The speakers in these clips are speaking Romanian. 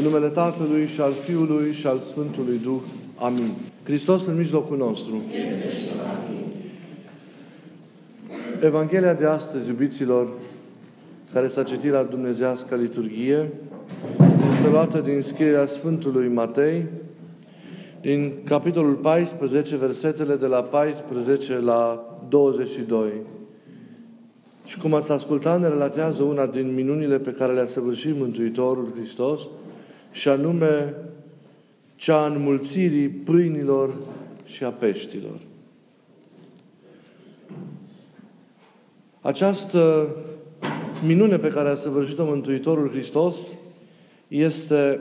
În numele Tatălui și al Fiului și al Sfântului Duh. Amin. Hristos în mijlocul nostru. Evanghelia de astăzi, iubiților, care s-a citit la Dumnezească liturghie, este luată din scrierea Sfântului Matei, din capitolul 14, versetele de la 14 la 22. Și cum ați ascultat, ne relatează una din minunile pe care le-a săvârșit Mântuitorul Hristos, și anume cea a înmulțirii pâinilor și a peștilor. Această minune pe care a săvârșit-o Mântuitorul Hristos este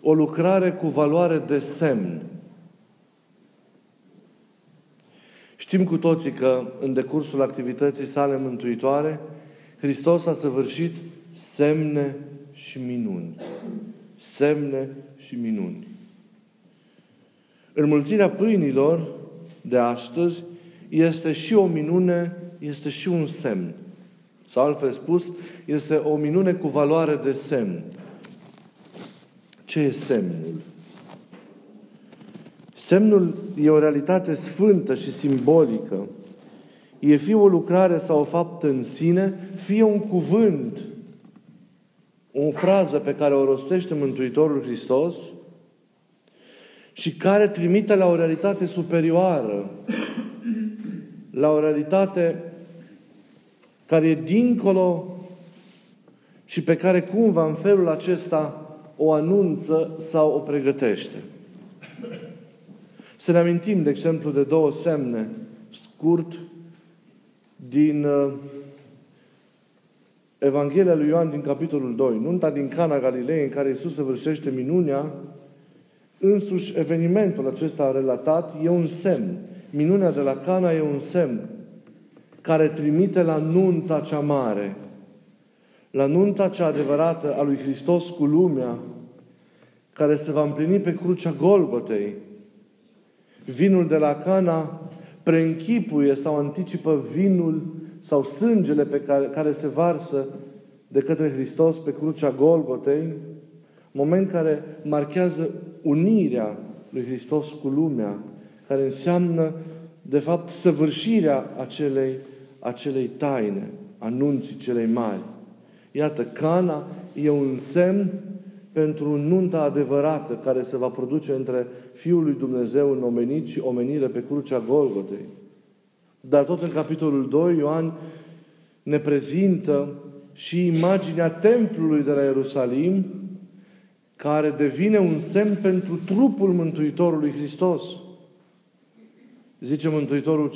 o lucrare cu valoare de semn. Știm cu toții că în decursul activității sale mântuitoare, Hristos a săvârșit semne și minuni. Semne și minuni. Înmulțirea pâinilor de astăzi este și o minune, este și un semn. Sau altfel spus, este o minune cu valoare de semn. Ce e semnul? Semnul e o realitate sfântă și simbolică. E fie o lucrare sau o faptă în sine, fie un cuvânt, o frază pe care o rostește Mântuitorul Hristos și care trimite la o realitate superioară, la o realitate care e dincolo și pe care cumva în felul acesta o anunță sau o pregătește. Să ne amintim, de exemplu, de două semne scurt din uh, Evanghelia lui Ioan din capitolul 2, nunta din Cana Galilei, în care Iisus săvârșește minunea, însuși evenimentul acesta relatat e un semn. Minunea de la Cana e un semn care trimite la nunta cea mare, la nunta cea adevărată a lui Hristos cu lumea, care se va împlini pe crucea Golgotei. Vinul de la Cana preînchipuie sau anticipă vinul sau sângele pe care, care se varsă de către Hristos pe crucea Golgotei, moment care marchează unirea lui Hristos cu lumea, care înseamnă, de fapt, săvârșirea acelei, acelei taine, anunții celei mari. Iată, Cana e un semn pentru nunta adevărată care se va produce între Fiul lui Dumnezeu în omenit și omenire pe crucea Golgotei. Dar tot în capitolul 2, Ioan ne prezintă și imaginea templului de la Ierusalim, care devine un semn pentru trupul Mântuitorului Hristos. Zice Mântuitorul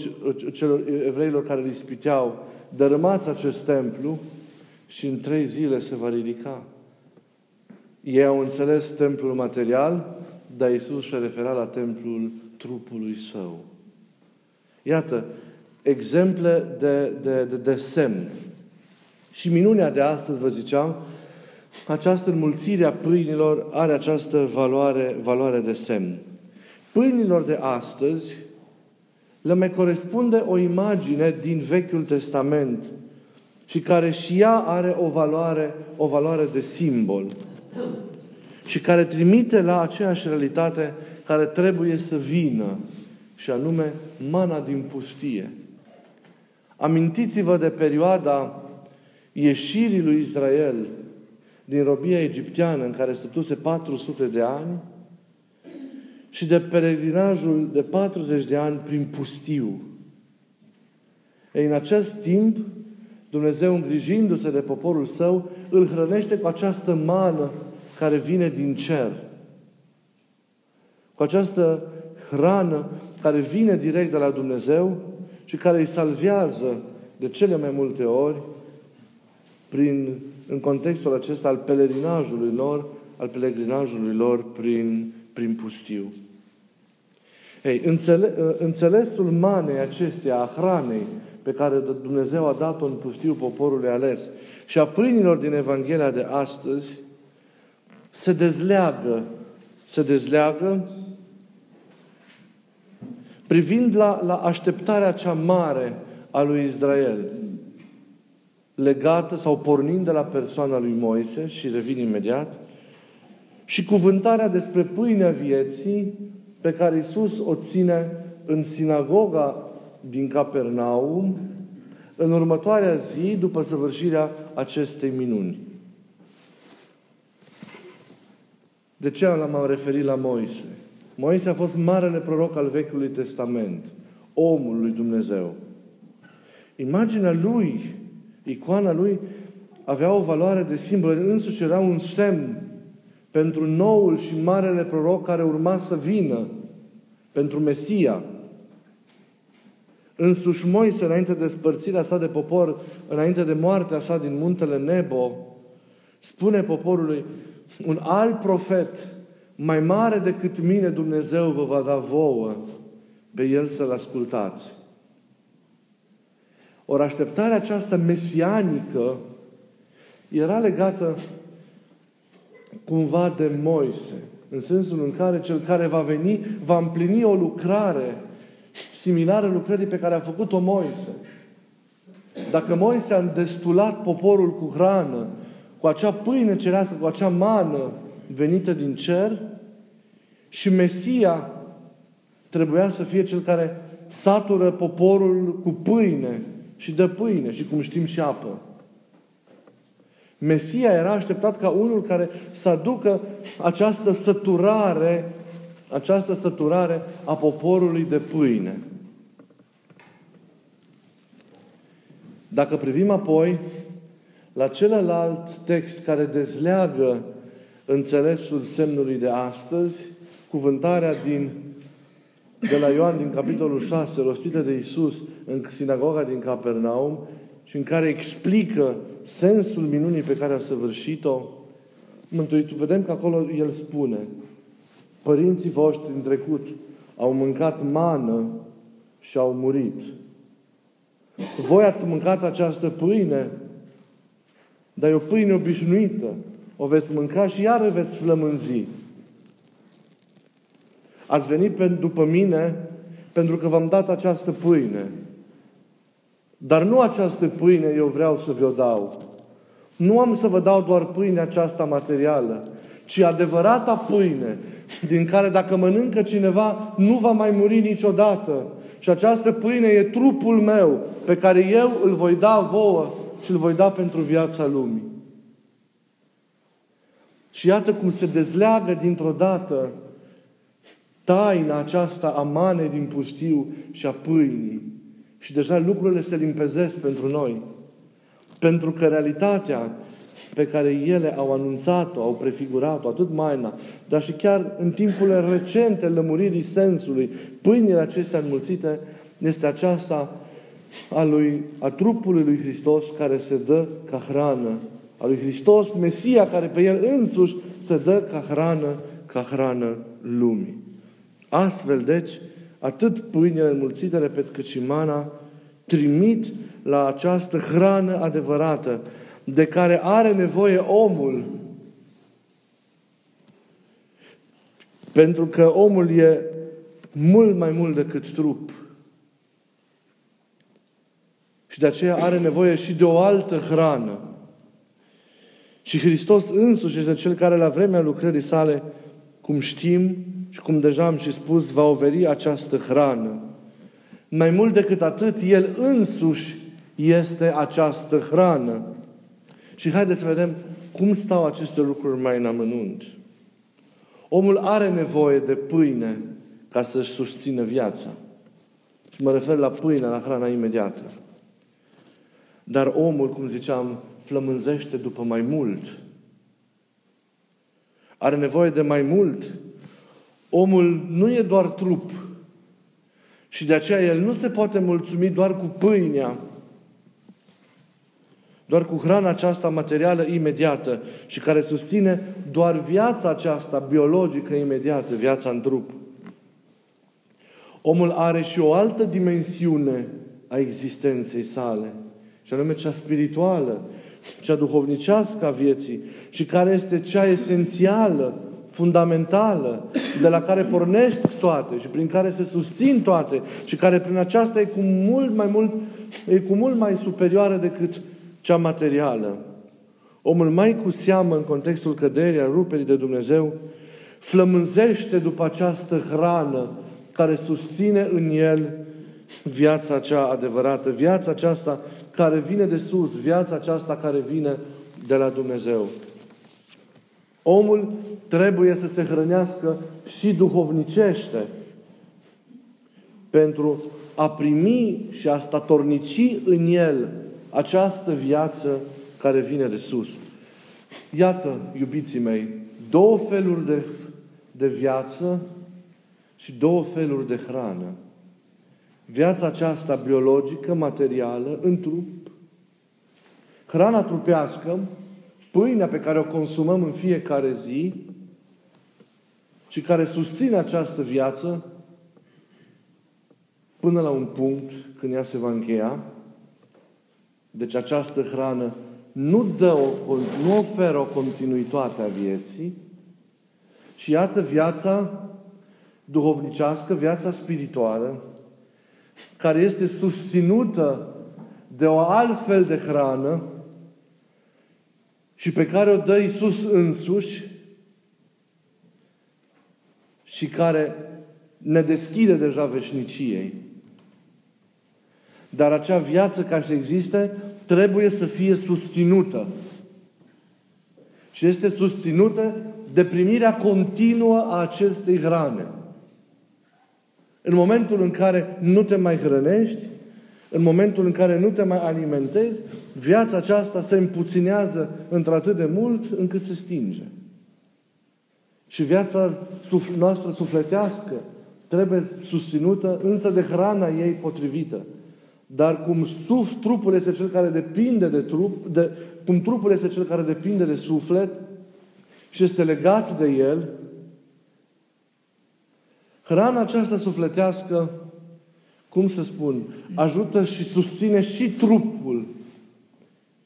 celor evreilor care îl ispiteau, dărâmați acest templu și în trei zile se va ridica. Ei au înțeles templul material, dar Iisus se refera la templul trupului său. Iată, exemple de, de, de, de semn. Și minunea de astăzi, vă ziceam, această înmulțire a pâinilor are această valoare, valoare de semn. Pâinilor de astăzi le mai corespunde o imagine din Vechiul Testament și care și ea are o valoare, o valoare de simbol și care trimite la aceeași realitate care trebuie să vină și anume mana din pustie. Amintiți-vă de perioada ieșirii lui Israel din robia egipteană în care stătuse 400 de ani și de peregrinajul de 40 de ani prin pustiu. Ei, în acest timp, Dumnezeu, îngrijindu-se de poporul său, îl hrănește cu această mană care vine din cer. Cu această hrană care vine direct de la Dumnezeu și care îi salvează de cele mai multe ori prin, în contextul acesta al pelerinajului lor, al pelerinajului lor prin, prin pustiu. Ei, înțele, înțelesul manei acesteia, a hranei pe care Dumnezeu a dat-o în pustiu poporului ales și a pâinilor din Evanghelia de astăzi, se dezleagă, se dezleagă privind la, la așteptarea cea mare a lui Israel, legată sau pornind de la persoana lui Moise, și revin imediat, și cuvântarea despre pâinea vieții pe care Isus o ține în sinagoga din Capernaum în următoarea zi după săvârșirea acestei minuni. De ce l-am referit la Moise? Moise a fost marele proroc al Vechiului Testament, omul lui Dumnezeu. Imaginea lui, icoana lui, avea o valoare de simbol, însuși era un semn pentru noul și marele proroc care urma să vină, pentru Mesia. Însuși Moise, înainte de spărțirea sa de popor, înainte de moartea sa din muntele Nebo, spune poporului, un alt profet, mai mare decât mine Dumnezeu vă va da vouă, pe el să-l ascultați. Ori așteptarea aceasta mesianică era legată cumva de Moise, în sensul în care cel care va veni va împlini o lucrare similară lucrării pe care a făcut-o Moise. Dacă Moise a destulat poporul cu hrană, cu acea pâine cerească, cu acea mană venită din cer, și Mesia trebuia să fie cel care satură poporul cu pâine și dă pâine și, cum știm, și apă. Mesia era așteptat ca unul care să aducă această săturare, această săturare a poporului de pâine. Dacă privim apoi la celălalt text care dezleagă înțelesul semnului de astăzi, cuvântarea din, de la Ioan din capitolul 6, rostită de Isus în sinagoga din Capernaum și în care explică sensul minunii pe care a săvârșit-o, Mântuitul, vedem că acolo El spune, părinții voștri în trecut au mâncat mană și au murit. Voi ați mâncat această pâine, dar e o pâine obișnuită. O veți mânca și iar veți flămânzi. Ați venit după mine pentru că v-am dat această pâine. Dar nu această pâine eu vreau să vi-o dau. Nu am să vă dau doar pâinea aceasta materială, ci adevărata pâine, din care dacă mănâncă cineva, nu va mai muri niciodată. Și această pâine e trupul meu, pe care eu îl voi da vouă și îl voi da pentru viața lumii. Și iată cum se dezleagă dintr-o dată taina aceasta a manei din pustiu și a pâinii. Și deja lucrurile se limpezesc pentru noi. Pentru că realitatea pe care ele au anunțat-o, au prefigurat-o, atât maina, dar și chiar în timpul recente lămuririi sensului, pâinile acestea înmulțite, este aceasta a, lui, a trupului lui Hristos care se dă ca hrană. A lui Hristos, Mesia, care pe El însuși se dă ca hrană, ca hrană lumii. Astfel, deci, atât pâinile înmulțite, repet, cât și mana, trimit la această hrană adevărată, de care are nevoie omul. Pentru că omul e mult mai mult decât trup. Și de aceea are nevoie și de o altă hrană. Și Hristos însuși este Cel care la vremea lucrării sale, cum știm și cum deja am și spus, va oferi această hrană. Mai mult decât atât, El însuși este această hrană. Și haideți să vedem cum stau aceste lucruri mai în amănunt. Omul are nevoie de pâine ca să-și susțină viața. Și mă refer la pâine, la hrana imediată. Dar omul, cum ziceam, flămânzește după mai mult. Are nevoie de mai mult. Omul nu e doar trup. Și de aceea el nu se poate mulțumi doar cu pâinea, doar cu hrana aceasta materială imediată și care susține doar viața aceasta biologică imediată, viața în trup. Omul are și o altă dimensiune a existenței sale, și anume cea spirituală, cea duhovnicească a vieții și care este cea esențială, fundamentală, de la care pornești toate și prin care se susțin toate și care prin aceasta e cu mult mai mult, e cu mult mai superioară decât cea materială. Omul mai cu seamă în contextul căderii, a ruperii de Dumnezeu, flămânzește după această hrană care susține în el viața cea adevărată, viața aceasta care vine de sus, viața aceasta care vine de la Dumnezeu. Omul trebuie să se hrănească și duhovnicește pentru a primi și a statornici în el această viață care vine de sus. Iată, iubiții mei, două feluri de, de viață și două feluri de hrană. Viața aceasta biologică, materială, în trup, hrana trupească, pâinea pe care o consumăm în fiecare zi și care susține această viață până la un punct când ea se va încheia. Deci această hrană nu, dă o, nu oferă o continuitate a vieții, ci iată viața duhovnicească, viața spirituală, care este susținută de o altfel de hrană și pe care o dă Isus însuși și care ne deschide deja veșniciei. Dar acea viață care să existe trebuie să fie susținută. Și este susținută de primirea continuă a acestei hrane. În momentul în care nu te mai hrănești, în momentul în care nu te mai alimentezi, viața aceasta se împuținează într-atât de mult încât se stinge. Și viața noastră sufletească trebuie susținută însă de hrana ei potrivită. Dar cum suf, trupul este cel care depinde de trup, de, cum trupul este cel care depinde de suflet și este legat de el, hrana aceasta sufletească, cum să spun, ajută și susține și trupul.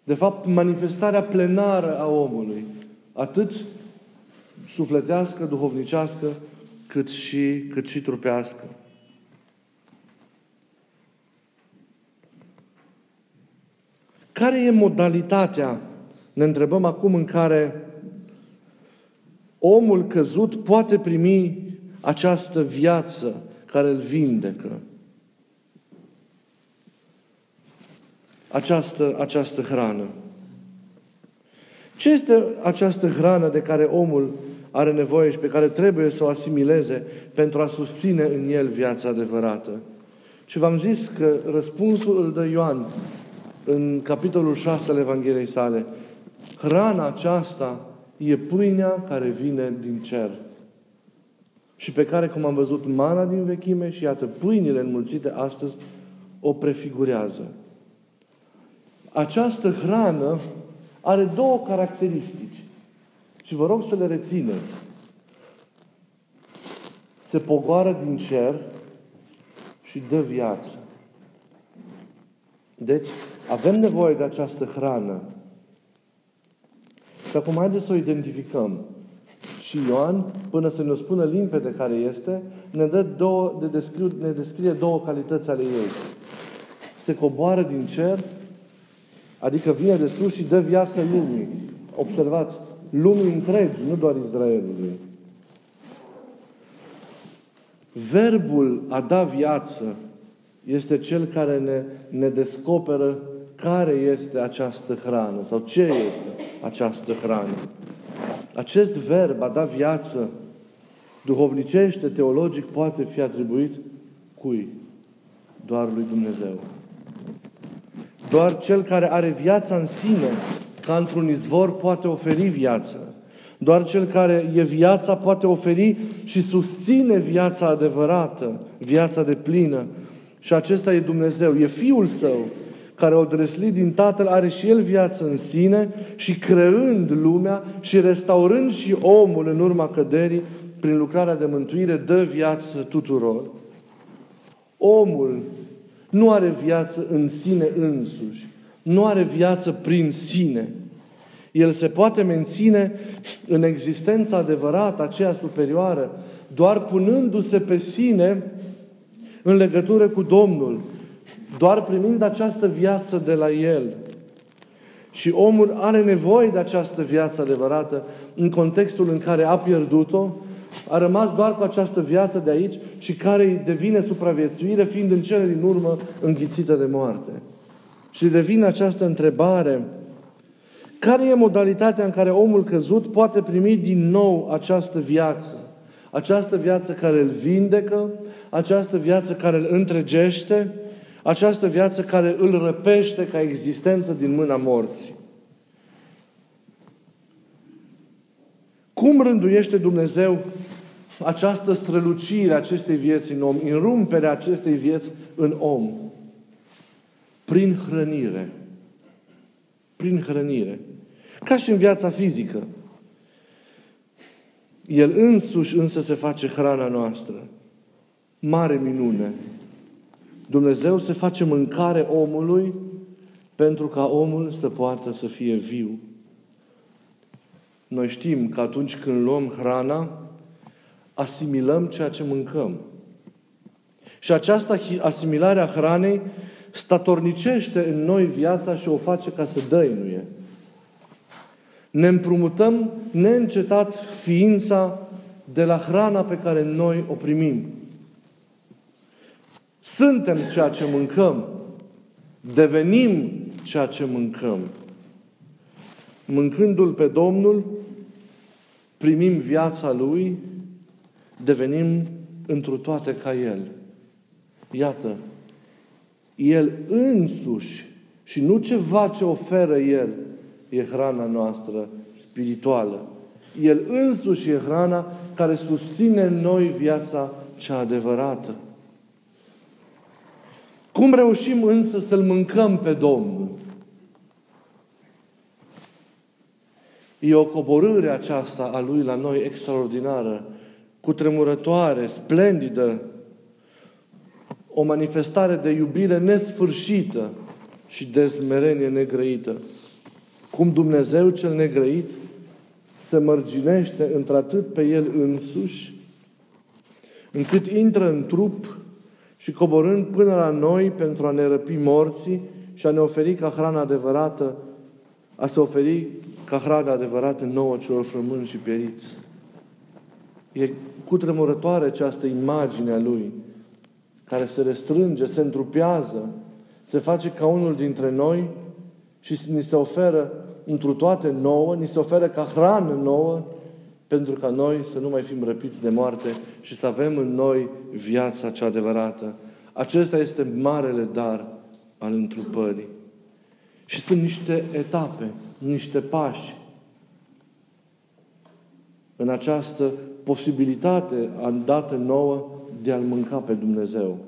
De fapt, manifestarea plenară a omului. Atât sufletească, duhovnicească, cât și, cât și trupească. Care e modalitatea, ne întrebăm acum, în care omul căzut poate primi această viață care îl vindecă? Această, această hrană. Ce este această hrană de care omul are nevoie și pe care trebuie să o asimileze pentru a susține în el viața adevărată? Și v-am zis că răspunsul îl dă Ioan în capitolul 6 al Evangheliei sale. Hrana aceasta e pâinea care vine din cer. Și pe care, cum am văzut, mana din vechime și iată, pâinile înmulțite astăzi o prefigurează. Această hrană are două caracteristici. Și vă rog să le rețineți. Se pogoară din cer și dă viață. Deci, avem nevoie de această hrană. Și acum haideți să o identificăm. Și Ioan, până să ne spună limpede care este, ne, dă două, de descriu, ne descrie două calități ale ei. Se coboară din cer, adică vine de sus și dă viață lumii. Observați, lumii întregi, nu doar Israelului. Verbul a da viață este cel care ne, ne descoperă care este această hrană sau ce este această hrană. Acest verb, a da viață, duhovnicește, teologic, poate fi atribuit cui? Doar lui Dumnezeu. Doar cel care are viața în sine, ca într-un izvor, poate oferi viață. Doar cel care e viața poate oferi și susține viața adevărată, viața de plină. Și acesta e Dumnezeu, e Fiul Său, care o dresli din Tatăl, are și El viață în sine și creând lumea și restaurând și omul în urma căderii, prin lucrarea de mântuire, dă viață tuturor. Omul nu are viață în sine însuși, nu are viață prin sine. El se poate menține în existența adevărată, aceea superioară, doar punându-se pe sine în legătură cu Domnul, doar primind această viață de la El. Și omul are nevoie de această viață adevărată în contextul în care a pierdut-o, a rămas doar cu această viață de aici și care îi devine supraviețuire, fiind în cele din urmă înghițită de moarte. Și devine această întrebare, care e modalitatea în care omul căzut poate primi din nou această viață? Această viață care îl vindecă, această viață care îl întregește, această viață care îl răpește ca existență din mâna morții. Cum rânduiește Dumnezeu această strălucire a acestei vieți în om, înrumperea acestei vieți în om? Prin hrănire. Prin hrănire. Ca și în viața fizică. El însuși însă se face hrana noastră. Mare minune. Dumnezeu se face mâncare omului pentru ca omul să poată să fie viu. Noi știm că atunci când luăm hrana, asimilăm ceea ce mâncăm. Și această asimilare a hranei statornicește în noi viața și o face ca să dăinuie. Ne împrumutăm neîncetat ființa de la hrana pe care noi o primim. Suntem ceea ce mâncăm. Devenim ceea ce mâncăm. Mâncându-L pe Domnul, primim viața Lui, devenim întru toate ca El. Iată, El însuși și nu ceva ce oferă El e hrana noastră spirituală. El însuși e hrana care susține în noi viața cea adevărată. Cum reușim însă să-L mâncăm pe Domnul? E o coborâre aceasta a Lui la noi extraordinară, cutremurătoare, splendidă, o manifestare de iubire nesfârșită și de smerenie negrăită. Cum Dumnezeu cel negrăit se mărginește într-atât pe El însuși, încât intră în trup și coborând până la noi pentru a ne răpi morții și a ne oferi ca hrana adevărată, a se oferi ca hrana adevărată nouă celor frămâni și pieriți. E cutremurătoare această imagine a Lui, care se restrânge, se întrupează, se face ca unul dintre noi și ni se oferă întru toate nouă, ni se oferă ca hrană nouă, pentru ca noi să nu mai fim răpiți de moarte și să avem în noi viața cea adevărată. Acesta este marele dar al întrupării. Și sunt niște etape, niște pași în această posibilitate dată nouă de a-L mânca pe Dumnezeu.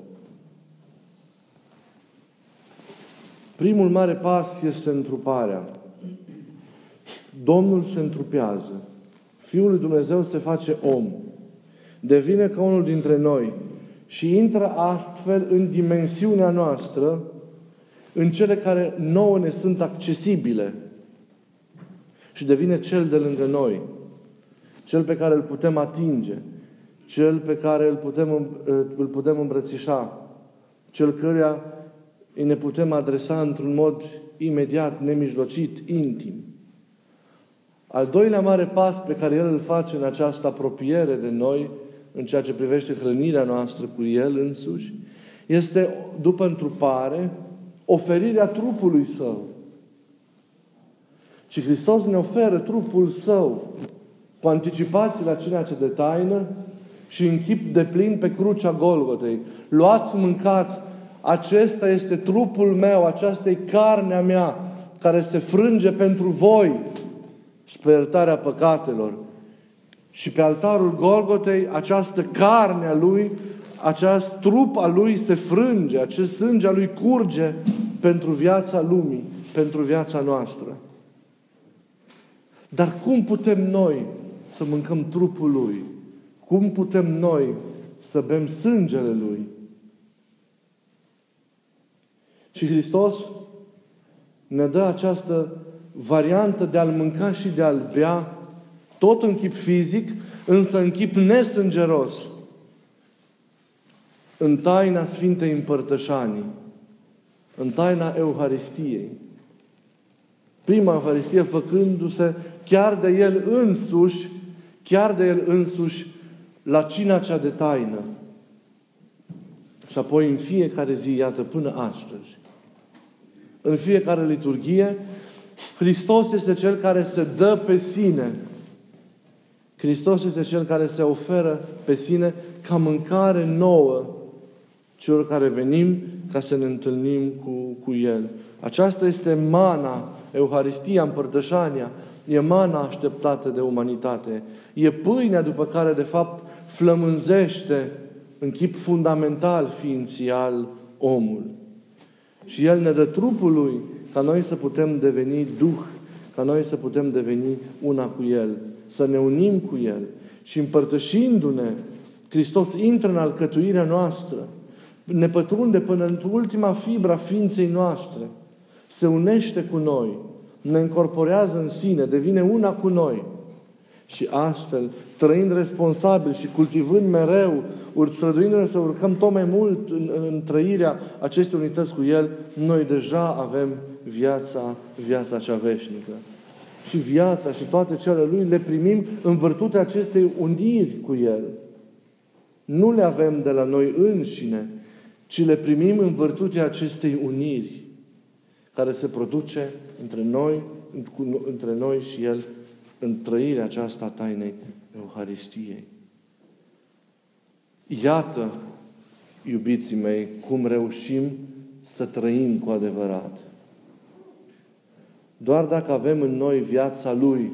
Primul mare pas este întruparea. Domnul se întrupează. Fiul lui Dumnezeu se face om. Devine ca unul dintre noi și intră astfel în dimensiunea noastră, în cele care nouă ne sunt accesibile. Și devine cel de lângă noi. Cel pe care îl putem atinge. Cel pe care îl putem, îl putem îmbrățișa. Cel căruia îi ne putem adresa într-un mod imediat, nemijlocit, intim. Al doilea mare pas pe care El îl face în această apropiere de noi, în ceea ce privește hrănirea noastră cu El însuși, este, după întrupare, oferirea trupului Său. Și Hristos ne oferă trupul Său cu anticipații la cina ce de taină și în chip de plin pe crucea Golgotei. Luați, mâncați, acesta este trupul meu, aceasta e carnea mea care se frânge pentru voi spre iertarea păcatelor. Și pe altarul Golgotei, această carne a Lui, acest trup al Lui se frânge, acest sânge al Lui curge pentru viața lumii, pentru viața noastră. Dar cum putem noi să mâncăm trupul Lui? Cum putem noi să bem sângele Lui? Și Hristos ne dă această variantă de a-L mânca și de a-L bea, tot în chip fizic, însă în chip nesângeros, în taina Sfintei Împărtășanii, în taina Euharistiei. Prima Euharistie făcându-se chiar de El însuși, chiar de El însuși, la cina cea de taină. Și apoi în fiecare zi, iată, până astăzi, în fiecare liturghie, Hristos este Cel care se dă pe sine. Hristos este Cel care se oferă pe sine ca mâncare nouă celor care venim ca să ne întâlnim cu, cu El. Aceasta este mana, Euharistia, împărtășania, e mana așteptată de umanitate. E pâinea după care, de fapt, flămânzește în chip fundamental, ființial, omul. Și El ne dă trupul Lui ca noi să putem deveni Duh, ca noi să putem deveni una cu El, să ne unim cu El. Și împărtășindu-ne, Hristos intră în alcătuirea noastră, ne pătrunde până în ultima fibra ființei noastre, se unește cu noi, ne încorporează în sine, devine una cu noi. Și astfel, trăind responsabil și cultivând mereu, străduindu-ne să urcăm tot mai mult în, în, în trăirea acestei unități cu El, noi deja avem viața, viața cea veșnică. Și viața și toate cele Lui le primim în virtutea acestei uniri cu El. Nu le avem de la noi înșine, ci le primim în virtutea acestei uniri care se produce între noi, între noi și El în trăirea aceasta a tainei Euharistiei. Iată, iubiții mei, cum reușim să trăim cu adevărat. Doar dacă avem în noi viața Lui,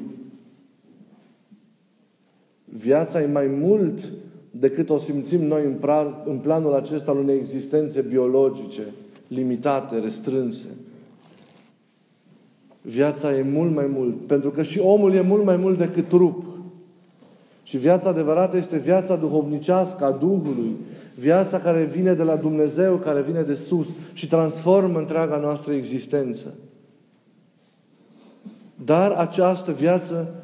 viața e mai mult decât o simțim noi în, plan, în planul acesta al unei existențe biologice, limitate, restrânse. Viața e mult mai mult, pentru că și omul e mult mai mult decât trup. Și viața adevărată este viața duhovnicească a Duhului, viața care vine de la Dumnezeu, care vine de sus și transformă întreaga noastră existență. Dar această viață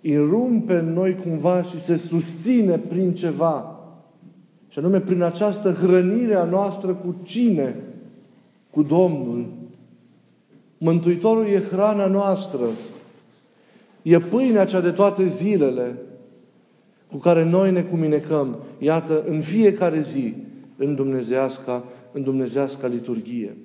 irumpe în noi cumva și se susține prin ceva. Și anume prin această hrănire a noastră cu cine? Cu Domnul. Mântuitorul e hrana noastră. E pâinea cea de toate zilele cu care noi ne cuminecăm, iată, în fiecare zi, în Dumnezeasca, în Dumnezeasca liturghie.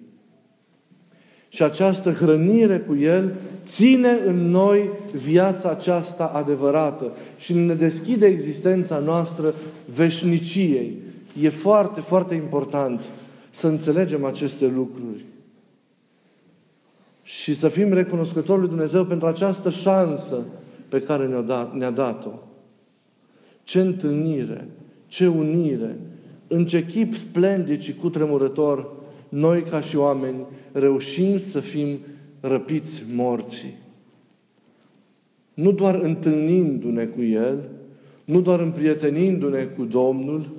Și această hrănire cu El ține în noi viața aceasta adevărată și ne deschide existența noastră veșniciei. E foarte, foarte important să înțelegem aceste lucruri și să fim recunoscători lui Dumnezeu pentru această șansă pe care ne-a dat, ne dat-o. Ce întâlnire, ce unire, în ce chip splendid și cutremurător noi ca și oameni reușim să fim răpiți morții. Nu doar întâlnindu-ne cu El, nu doar împrietenindu-ne cu Domnul,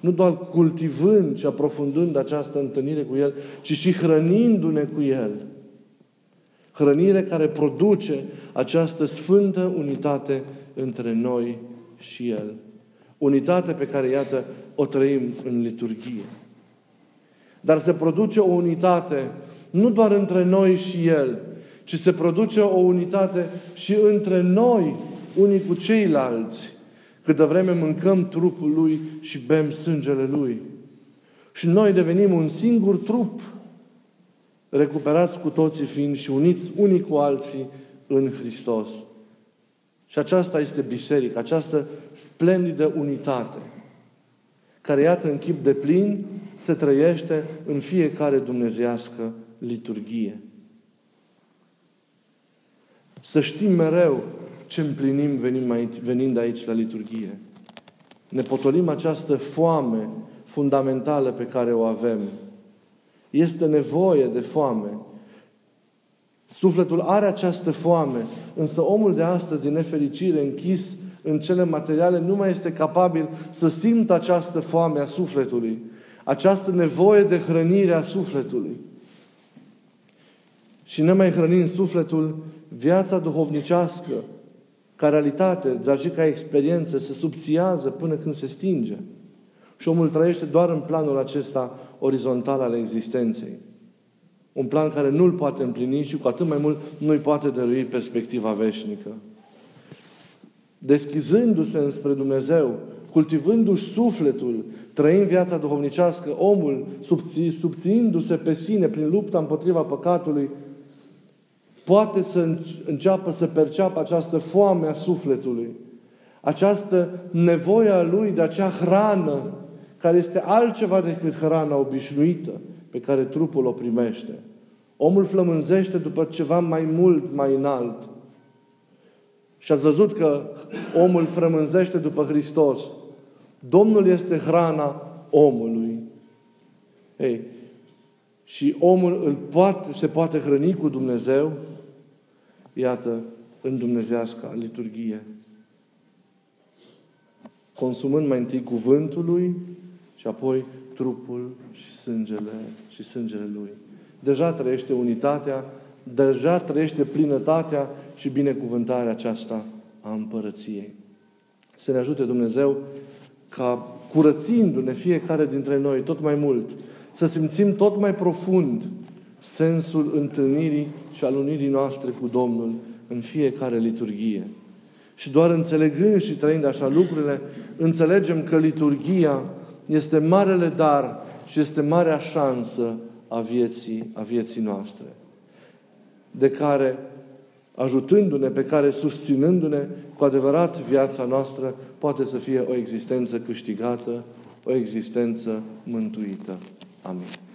nu doar cultivând și aprofundând această întâlnire cu El, ci și hrănindu-ne cu El. Hrănire care produce această sfântă unitate între noi și El. Unitate pe care, iată, o trăim în liturghie. Dar se produce o unitate nu doar între noi și El, ci se produce o unitate și între noi, unii cu ceilalți, câtă vreme mâncăm trupul Lui și bem sângele Lui. Și noi devenim un singur trup, recuperați cu toții fiind și uniți unii cu alții în Hristos. Și aceasta este biserica, această splendidă unitate, care, iată, în chip de plin, se trăiește în fiecare dumnezească liturghie. Să știm mereu ce împlinim venim aici, venind aici la liturghie. Ne potolim această foame fundamentală pe care o avem. Este nevoie de foame. Sufletul are această foame, însă omul de astăzi, din nefericire, închis în cele materiale, nu mai este capabil să simtă această foame a sufletului, această nevoie de hrănire a sufletului. Și mai hrănind sufletul, viața duhovnicească, ca realitate, dar și ca experiență, se subțiază până când se stinge. Și omul trăiește doar în planul acesta orizontal al existenței. Un plan care nu-l poate împlini și cu atât mai mult nu-i poate dărui perspectiva veșnică. Deschizându-se înspre Dumnezeu, cultivându-și sufletul, trăind viața duhovnicească, omul, subțiindu-se pe sine prin lupta împotriva păcatului, poate să înceapă să perceapă această foame a sufletului, această nevoie a lui de acea hrană care este altceva decât hrana obișnuită pe care trupul o primește. Omul flămânzește după ceva mai mult, mai înalt. Și ați văzut că omul frămânzește după Hristos. Domnul este hrana omului. Ei, și omul îl poate, se poate hrăni cu Dumnezeu, iată, în dumnezească liturghie. Consumând mai întâi cuvântul lui și apoi trupul și sângele și sângele lui. Deja trăiește unitatea, deja trăiește plinătatea și binecuvântarea aceasta a împărăției. Să ne ajute Dumnezeu ca curățindu-ne fiecare dintre noi tot mai mult, să simțim tot mai profund sensul întâlnirii și al unirii noastre cu Domnul în fiecare liturghie. Și doar înțelegând și trăind așa lucrurile, înțelegem că liturghia este marele dar și este marea șansă a vieții, a vieții noastre. De care, ajutându-ne, pe care susținându-ne, cu adevărat viața noastră poate să fie o existență câștigată, o existență mântuită. Amin.